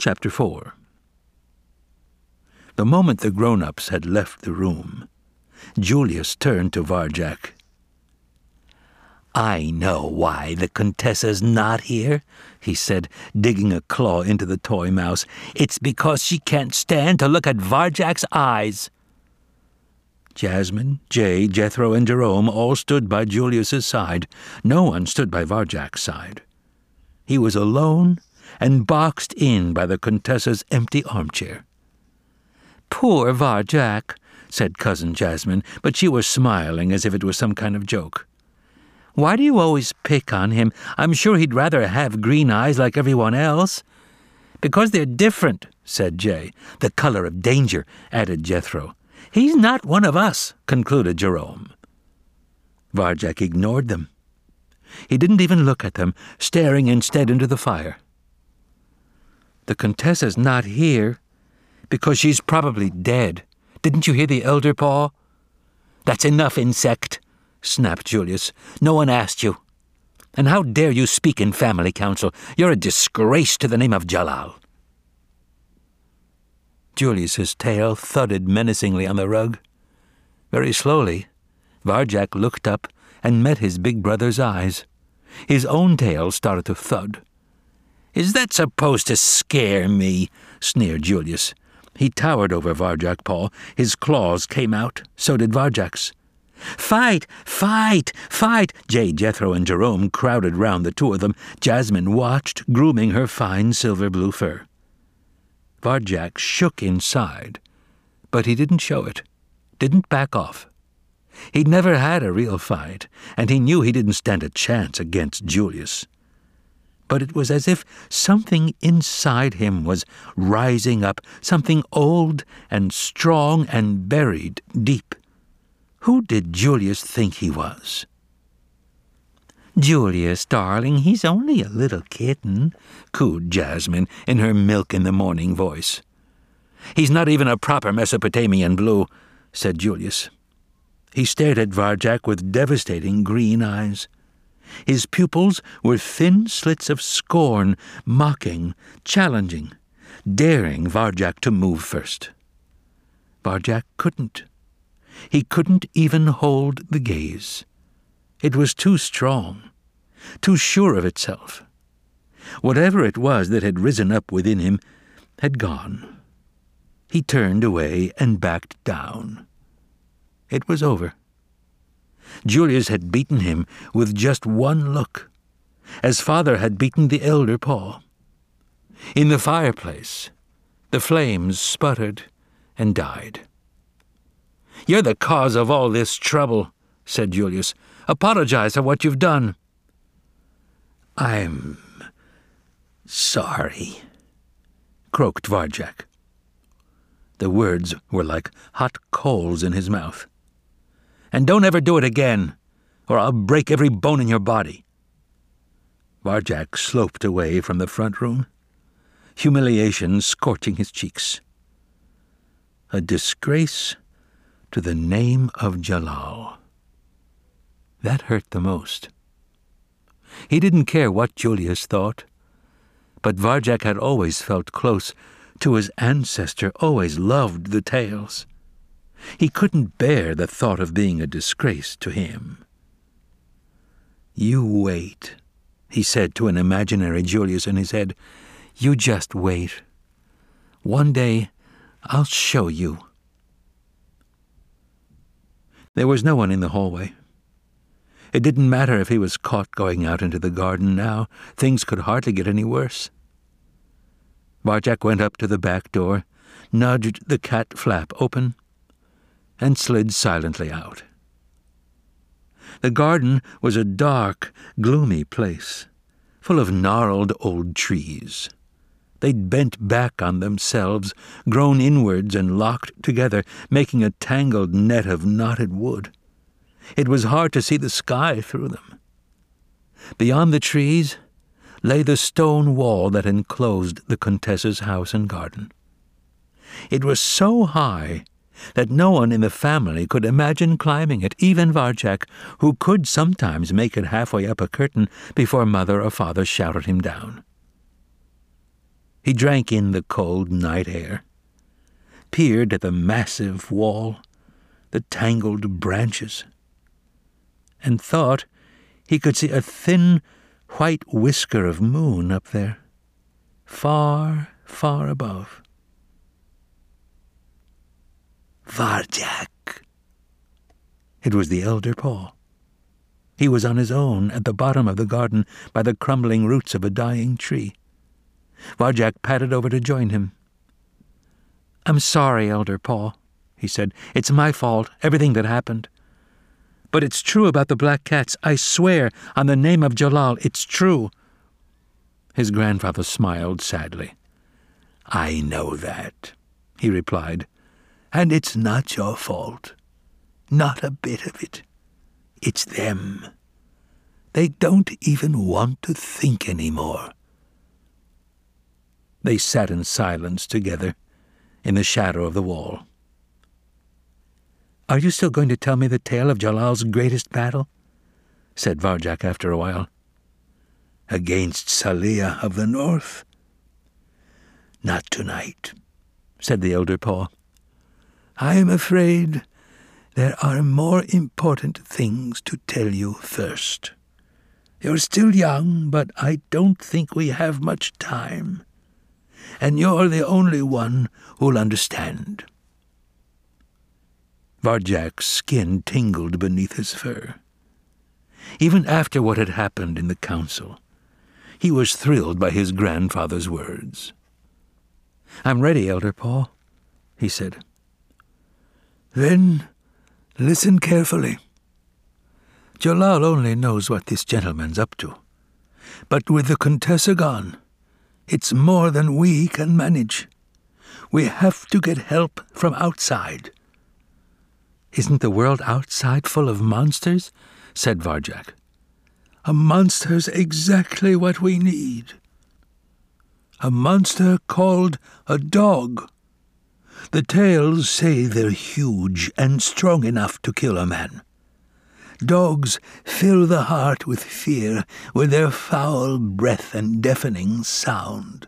Chapter 4 The moment the grown ups had left the room, Julius turned to Varjak. I know why the Contessa's not here, he said, digging a claw into the toy mouse. It's because she can't stand to look at Varjak's eyes. Jasmine, Jay, Jethro, and Jerome all stood by Julius's side. No one stood by Varjak's side. He was alone and boxed in by the Contessa's empty armchair. Poor Varjak, said Cousin Jasmine, but she was smiling as if it was some kind of joke. Why do you always pick on him? I'm sure he'd rather have green eyes like everyone else. Because they're different, said Jay. The color of danger, added Jethro. He's not one of us, concluded Jerome. Varjak ignored them. He didn't even look at them, staring instead into the fire. The Contessa's not here because she's probably dead. Didn't you hear the elder paw? That's enough, insect, snapped Julius. No one asked you. And how dare you speak in family council? You're a disgrace to the name of Jalal. Julius's tail thudded menacingly on the rug. Very slowly, Varjak looked up and met his big brother's eyes. His own tail started to thud. Is that supposed to scare me? sneered Julius. He towered over Varjak Paw. His claws came out. So did Varjak's. Fight! Fight! Fight! Jay, Jethro, and Jerome crowded round the two of them. Jasmine watched, grooming her fine silver blue fur. Varjak shook inside, but he didn't show it, didn't back off. He'd never had a real fight, and he knew he didn't stand a chance against Julius. But it was as if something inside him was rising up, something old and strong and buried deep. Who did Julius think he was? Julius, darling, he's only a little kitten, cooed Jasmine in her milk in the morning voice. He's not even a proper Mesopotamian blue, said Julius. He stared at Varjak with devastating green eyes. His pupils were thin slits of scorn, mocking, challenging, daring Varjak to move first. Varjak couldn't. He couldn't even hold the gaze. It was too strong, too sure of itself. Whatever it was that had risen up within him had gone. He turned away and backed down. It was over. Julius had beaten him with just one look, as father had beaten the elder Paw. In the fireplace, the flames sputtered and died. You're the cause of all this trouble, said Julius. Apologize for what you've done. I'm sorry, croaked Varjak. The words were like hot coals in his mouth. And don't ever do it again, or I'll break every bone in your body. Varjak sloped away from the front room, humiliation scorching his cheeks. A disgrace to the name of Jalal. That hurt the most. He didn't care what Julius thought, but Varjak had always felt close to his ancestor, always loved the tales. He couldn't bear the thought of being a disgrace to him. You wait, he said to an imaginary Julius in his head. You just wait. One day I'll show you. There was no one in the hallway. It didn't matter if he was caught going out into the garden now. Things could hardly get any worse. Varjak went up to the back door, nudged the cat flap open, and slid silently out. The garden was a dark, gloomy place, full of gnarled old trees. They'd bent back on themselves, grown inwards and locked together, making a tangled net of knotted wood. It was hard to see the sky through them. Beyond the trees lay the stone wall that enclosed the Contessa's house and garden. It was so high that no one in the family could imagine climbing it, even Varjak, who could sometimes make it halfway up a curtain before mother or father shouted him down. He drank in the cold night air, peered at the massive wall, the tangled branches, and thought he could see a thin white whisker of moon up there, far, far above. Varjak. It was the elder Paw. He was on his own at the bottom of the garden by the crumbling roots of a dying tree. Varjak padded over to join him. I'm sorry, Elder Paw, he said. It's my fault, everything that happened. But it's true about the black cats. I swear, on the name of Jalal, it's true. His grandfather smiled sadly. I know that, he replied, and it's not your fault. Not a bit of it. It's them. They don't even want to think any more. They sat in silence together, in the shadow of the wall. Are you still going to tell me the tale of Jalal's greatest battle? said Varjak after a while. Against Salih of the North? Not tonight, said the elder Paw. I am afraid there are more important things to tell you first. You're still young, but I don't think we have much time. And you're the only one who'll understand. Varjak's skin tingled beneath his fur. Even after what had happened in the council, he was thrilled by his grandfather's words. I'm ready, Elder Paw, he said. Then listen carefully. Jalal only knows what this gentleman's up to. But with the Contessa gone, it's more than we can manage. We have to get help from outside. Isn't the world outside full of monsters? said Varjak. A monster's exactly what we need. A monster called a dog. The tales say they're huge and strong enough to kill a man. Dogs fill the heart with fear with their foul breath and deafening sound.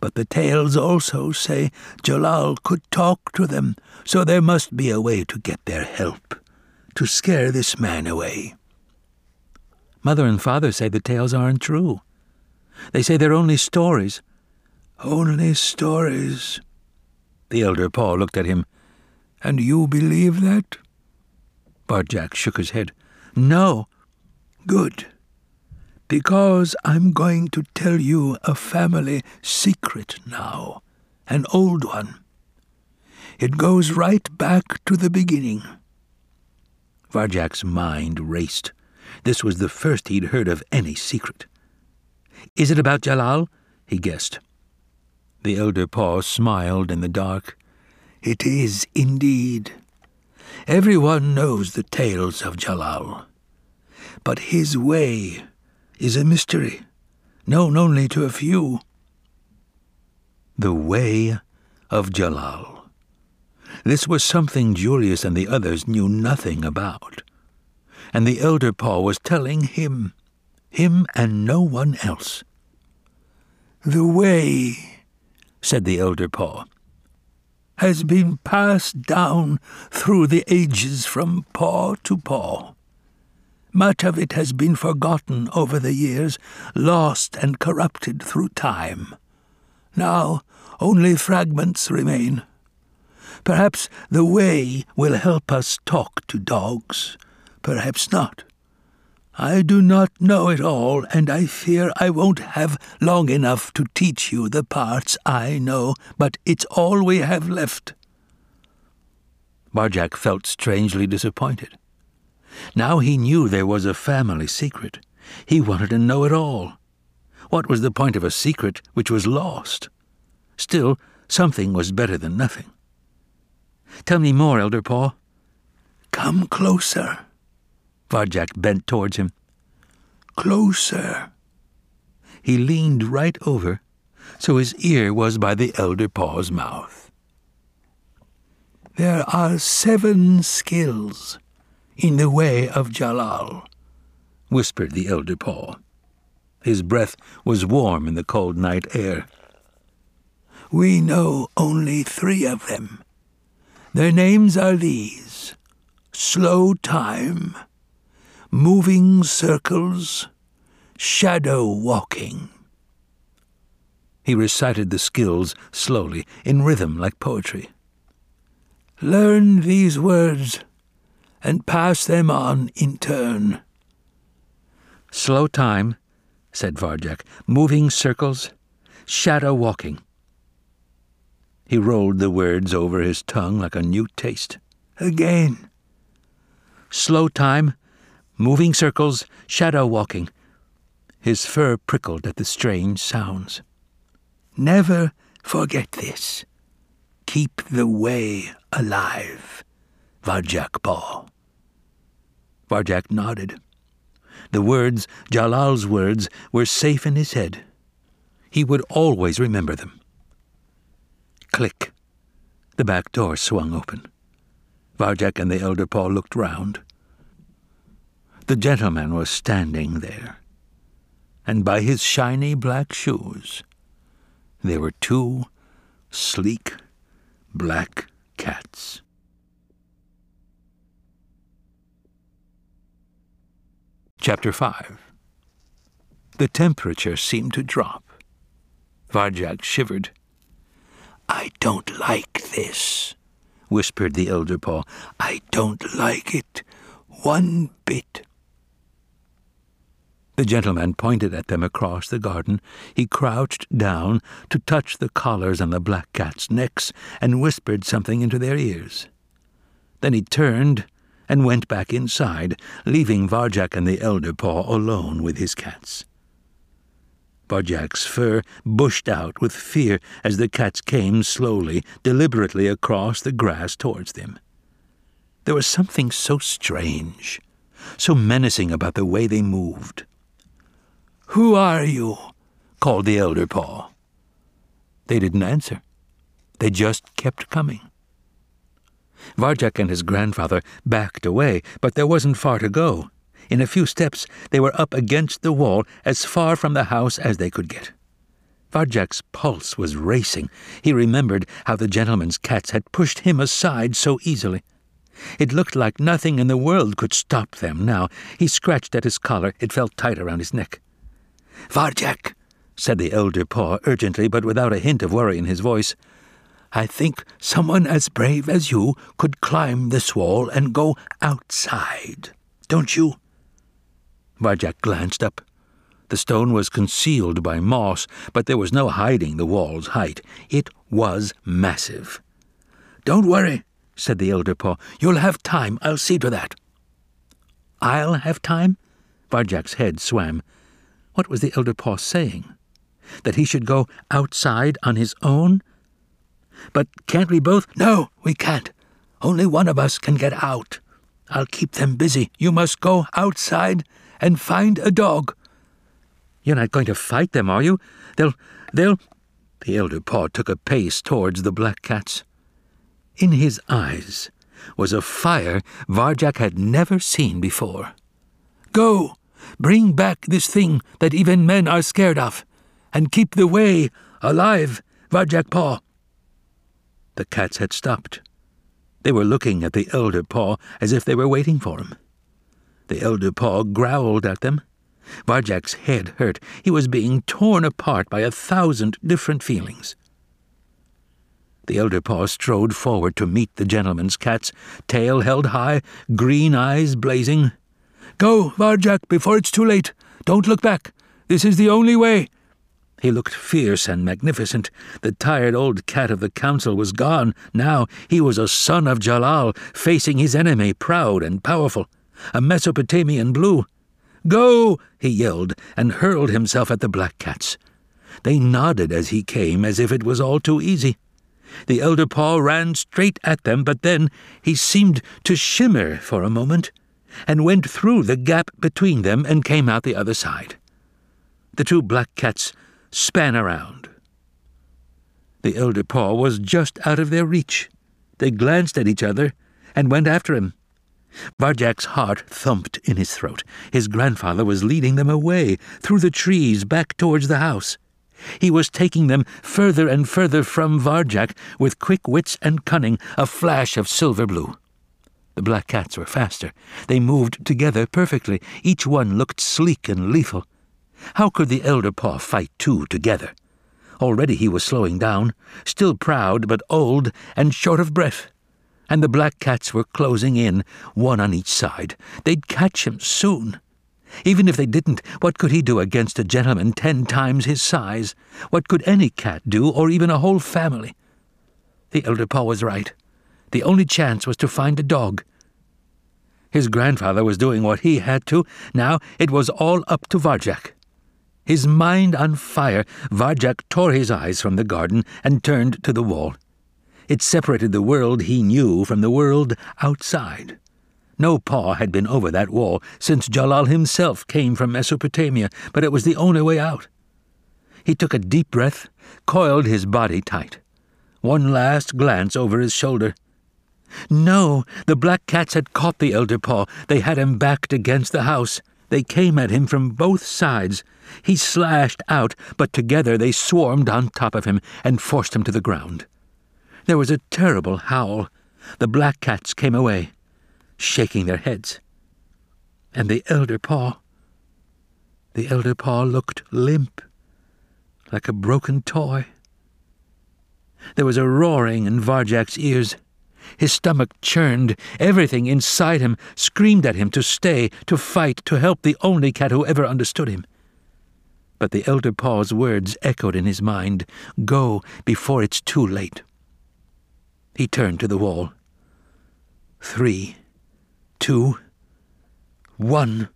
But the tales also say Jalal could talk to them, so there must be a way to get their help, to scare this man away. Mother and father say the tales aren't true. They say they're only stories. Only stories. The elder Paw looked at him. And you believe that? Varjak shook his head. No. Good because I'm going to tell you a family secret now, an old one. It goes right back to the beginning. Varjak's mind raced. This was the first he'd heard of any secret. Is it about Jalal? he guessed. The elder Paw smiled in the dark. It is indeed. Everyone knows the tales of Jalal. But his way is a mystery, known only to a few. The Way of Jalal. This was something Julius and the others knew nothing about. And the elder Paw was telling him, him and no one else. The way, said the elder Paw, has been passed down through the ages from paw to paw. Much of it has been forgotten over the years, lost and corrupted through time. Now only fragments remain. Perhaps the way will help us talk to dogs. Perhaps not. I do not know it all, and I fear I won't have long enough to teach you the parts I know, but it's all we have left. Varjak felt strangely disappointed. Now he knew there was a family secret. He wanted to know it all. What was the point of a secret which was lost? Still, something was better than nothing. Tell me more, Elder Paw. Come closer. Varjak bent towards him. Closer. He leaned right over, so his ear was by the Elder Paw's mouth. There are seven skills in the way of Jalal, whispered the elder Paw. His breath was warm in the cold night air. We know only three of them. Their names are these Slow Time, Moving Circles, Shadow Walking. He recited the skills slowly, in rhythm like poetry. Learn these words and pass them on in turn. Slow time, said Varjak, moving circles, shadow walking. He rolled the words over his tongue like a new taste. Again. Slow time, moving circles, shadow walking. His fur prickled at the strange sounds. Never forget this. Keep the way alive, Varjak Paw. Varjak nodded. The words, Jalal's words, were safe in his head. He would always remember them. Click. The back door swung open. Varjak and the elder Paw looked round. The gentleman was standing there, and by his shiny black shoes there were two sleek black cats. Chapter 5 The temperature seemed to drop. Varjak shivered. I don't like this, whispered the elder paw. I don't like it one bit. The gentleman pointed at them across the garden. He crouched down to touch the collars on the black cats' necks and whispered something into their ears. Then he turned and went back inside, leaving Varjak and the elder paw alone with his cats. Varjak's fur bushed out with fear as the cats came slowly, deliberately across the grass towards them. There was something so strange, so menacing about the way they moved. Who are you? called the elder paw. They didn't answer. They just kept coming. Varjak and his grandfather backed away, but there wasn't far to go. In a few steps, they were up against the wall, as far from the house as they could get. Varjak's pulse was racing. He remembered how the gentleman's cats had pushed him aside so easily. It looked like nothing in the world could stop them now. He scratched at his collar. It felt tight around his neck. Varjak, said the elder paw urgently, but without a hint of worry in his voice. I think someone as brave as you could climb this wall and go outside. Don't you? Varjak glanced up. The stone was concealed by moss, but there was no hiding the wall's height. It was massive. Don't worry, said the elder paw. You'll have time. I'll see to that. I'll have time? Varjak's head swam. What was the elder paw saying? That he should go outside on his own? But can't we both? No, we can't. Only one of us can get out. I'll keep them busy. You must go outside and find a dog. You're not going to fight them, are you? They'll. they'll. The elder paw took a pace towards the black cats. In his eyes was a fire Varjak had never seen before. Go! Bring back this thing that even men are scared of, and keep the way alive, Varjak Paw. The cats had stopped. They were looking at the elder paw as if they were waiting for him. The elder paw growled at them. Varjak's head hurt. He was being torn apart by a thousand different feelings. The elder paw strode forward to meet the gentleman's cats, tail held high, green eyes blazing. Go, Varjak, before it's too late. Don't look back. This is the only way. He looked fierce and magnificent. The tired old cat of the council was gone. Now he was a son of Jalal, facing his enemy, proud and powerful. A Mesopotamian blue. Go! he yelled, and hurled himself at the black cats. They nodded as he came, as if it was all too easy. The elder paw ran straight at them, but then he seemed to shimmer for a moment and went through the gap between them and came out the other side. The two black cats span around. The elder paw was just out of their reach. They glanced at each other and went after him. Varjak's heart thumped in his throat. His grandfather was leading them away, through the trees, back towards the house. He was taking them further and further from Varjak with quick wits and cunning, a flash of silver blue. The black cats were faster. They moved together perfectly. Each one looked sleek and lethal. How could the elder paw fight two together? Already he was slowing down, still proud but old and short of breath. And the black cats were closing in, one on each side. They'd catch him soon. Even if they didn't, what could he do against a gentleman ten times his size? What could any cat do, or even a whole family? The elder paw was right. The only chance was to find a dog. His grandfather was doing what he had to. Now it was all up to Varjak. His mind on fire, Varjak tore his eyes from the garden and turned to the wall. It separated the world he knew from the world outside. No paw had been over that wall since Jalal himself came from Mesopotamia, but it was the only way out. He took a deep breath, coiled his body tight. One last glance over his shoulder. No, the black cats had caught the elder paw. They had him backed against the house. They came at him from both sides. He slashed out, but together they swarmed on top of him and forced him to the ground. There was a terrible howl. The black cats came away shaking their heads. And the elder paw, the elder paw looked limp, like a broken toy. There was a roaring in Varjak's ears. His stomach churned. Everything inside him screamed at him to stay, to fight, to help the only cat who ever understood him. But the elder paw's words echoed in his mind Go before it's too late. He turned to the wall. Three two, one.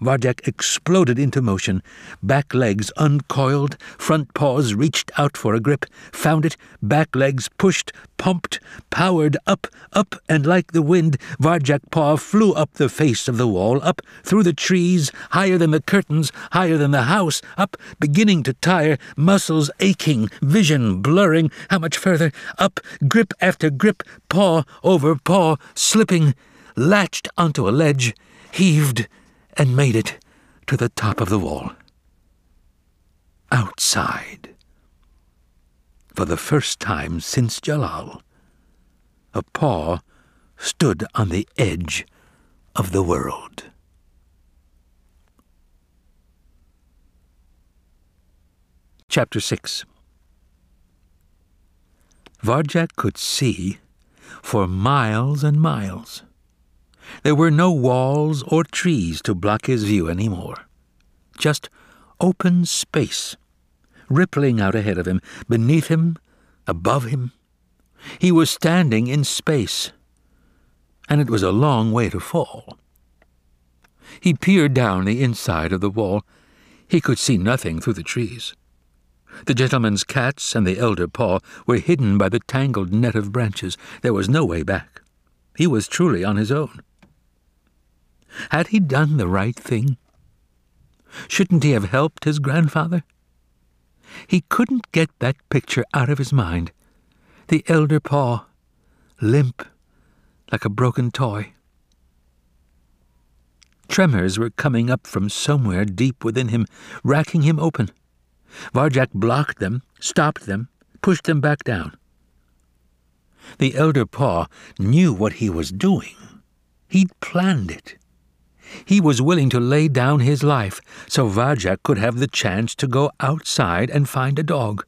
Varjak exploded into motion. Back legs uncoiled, front paws reached out for a grip, found it, back legs pushed, pumped, powered up, up, and like the wind, Varjak paw flew up the face of the wall, up through the trees, higher than the curtains, higher than the house, up, beginning to tire, muscles aching, vision blurring. How much further? Up, grip after grip, paw over paw, slipping latched onto a ledge, heaved, and made it to the top of the wall. Outside. For the first time since Jalal, a paw stood on the edge of the world. Chapter 6 Varjak could see for miles and miles. There were no walls or trees to block his view any more. Just open space, rippling out ahead of him, beneath him, above him. He was standing in space, and it was a long way to fall. He peered down the inside of the wall. He could see nothing through the trees. The gentleman's cats and the elder paw were hidden by the tangled net of branches. There was no way back. He was truly on his own. Had he done the right thing? Shouldn't he have helped his grandfather? He couldn't get that picture out of his mind. The elder paw, limp, like a broken toy. Tremors were coming up from somewhere deep within him, racking him open. Varjak blocked them, stopped them, pushed them back down. The elder paw knew what he was doing. He'd planned it. He was willing to lay down his life so Varjak could have the chance to go outside and find a dog.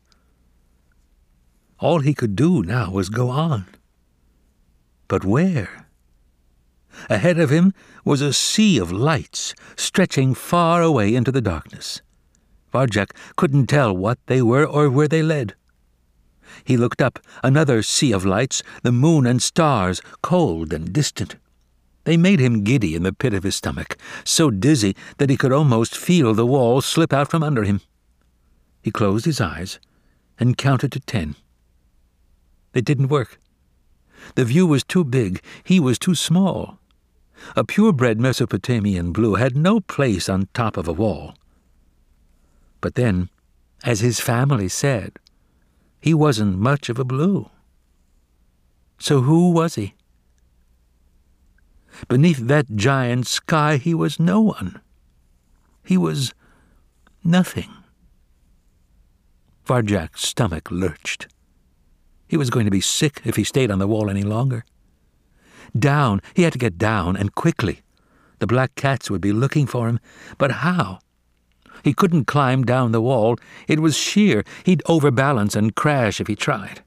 All he could do now was go on. But where? Ahead of him was a sea of lights stretching far away into the darkness. Varjak couldn't tell what they were or where they led. He looked up, another sea of lights, the moon and stars, cold and distant. They made him giddy in the pit of his stomach, so dizzy that he could almost feel the wall slip out from under him. He closed his eyes and counted to ten. It didn't work. The view was too big, he was too small. A purebred Mesopotamian blue had no place on top of a wall. But then, as his family said, he wasn't much of a blue. So who was he? Beneath that giant sky, he was no one. He was nothing. Varjak's stomach lurched. He was going to be sick if he stayed on the wall any longer. Down, he had to get down, and quickly. The black cats would be looking for him, but how? He couldn't climb down the wall. It was sheer. He'd overbalance and crash if he tried.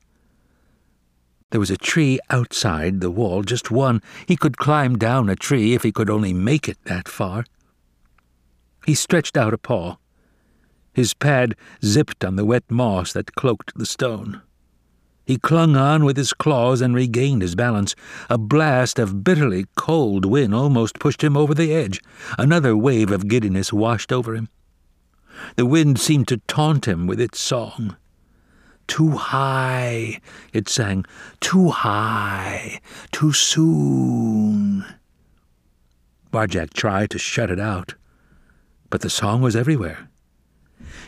There was a tree outside the wall, just one. He could climb down a tree if he could only make it that far. He stretched out a paw. His pad zipped on the wet moss that cloaked the stone. He clung on with his claws and regained his balance. A blast of bitterly cold wind almost pushed him over the edge. Another wave of giddiness washed over him. The wind seemed to taunt him with its song. Too high, it sang, too high, too soon. Varjak tried to shut it out, but the song was everywhere.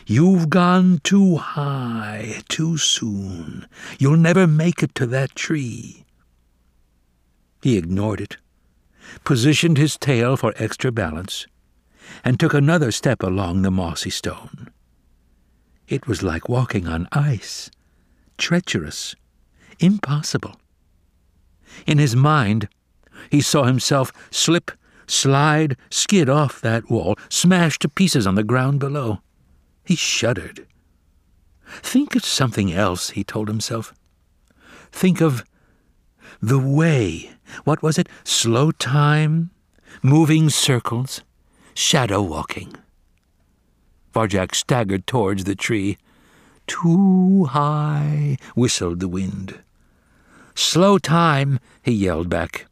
You've gone too high, too soon. You'll never make it to that tree. He ignored it, positioned his tail for extra balance, and took another step along the mossy stone. It was like walking on ice, treacherous, impossible. In his mind, he saw himself slip, slide, skid off that wall, smash to pieces on the ground below. He shuddered. Think of something else, he told himself. Think of the way. What was it? Slow time? Moving circles? Shadow walking? Varjak staggered towards the tree. Too high, whistled the wind. Slow time, he yelled back.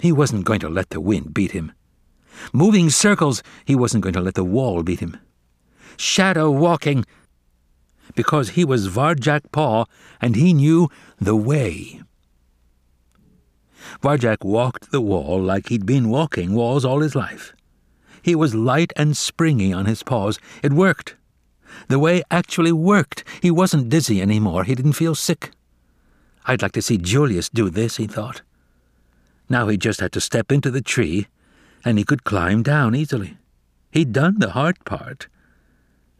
He wasn't going to let the wind beat him. Moving circles, he wasn't going to let the wall beat him shadow walking, because he was Varjak Paw and he knew the way. Varjak walked the wall like he'd been walking walls all his life. He was light and springy on his paws. It worked. The way actually worked. He wasn't dizzy any more. He didn't feel sick. I'd like to see Julius do this, he thought. Now he just had to step into the tree, and he could climb down easily. He'd done the hard part.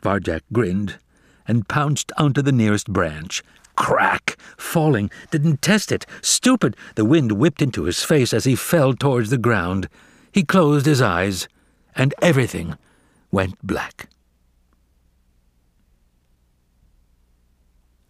Varjak grinned and pounced onto the nearest branch. Crack! Falling. Didn't test it. Stupid! The wind whipped into his face as he fell towards the ground. He closed his eyes, and everything went black.